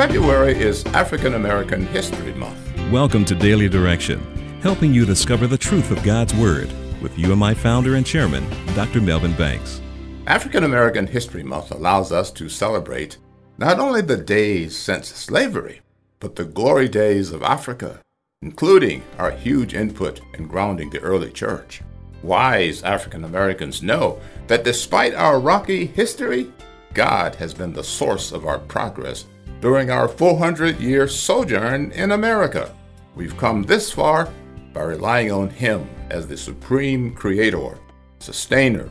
February is African American History Month. Welcome to Daily Direction, helping you discover the truth of God's Word with UMI founder and chairman, Dr. Melvin Banks. African American History Month allows us to celebrate not only the days since slavery, but the glory days of Africa, including our huge input in grounding the early church. Wise African Americans know that despite our rocky history, God has been the source of our progress during our 400 year sojourn in America. We've come this far by relying on Him as the supreme creator, sustainer,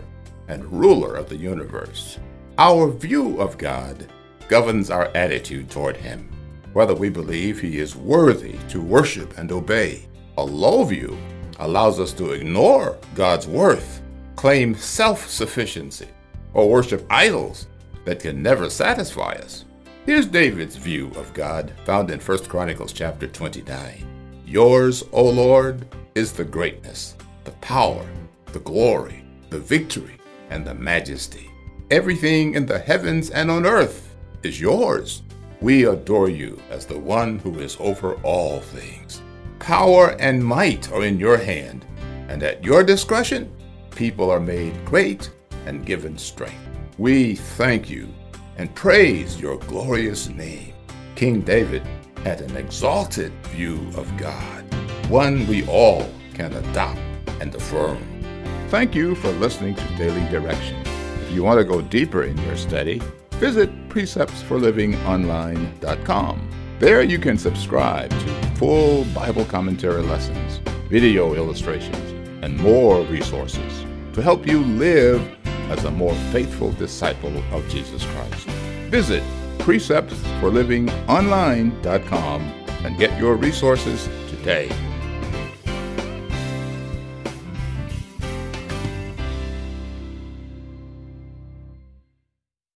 and ruler of the universe. Our view of God governs our attitude toward Him, whether we believe He is worthy to worship and obey. A low view allows us to ignore God's worth, claim self sufficiency, or worship idols that can never satisfy us. Here's David's view of God found in 1 Chronicles chapter 29. Yours, O Lord, is the greatness, the power, the glory, the victory, and the majesty. Everything in the heavens and on earth is yours. We adore you as the one who is over all things. Power and might are in your hand, and at your discretion, people are made great and given strength. We thank you and praise your glorious name. King David had an exalted view of God, one we all can adopt and affirm. Thank you for listening to Daily Direction. If you want to go deeper in your study, visit preceptsforlivingonline.com. There you can subscribe to full Bible commentary lessons, video illustrations, and more resources to help you live as a more faithful disciple of Jesus Christ. Visit preceptsforlivingonline.com and get your resources today.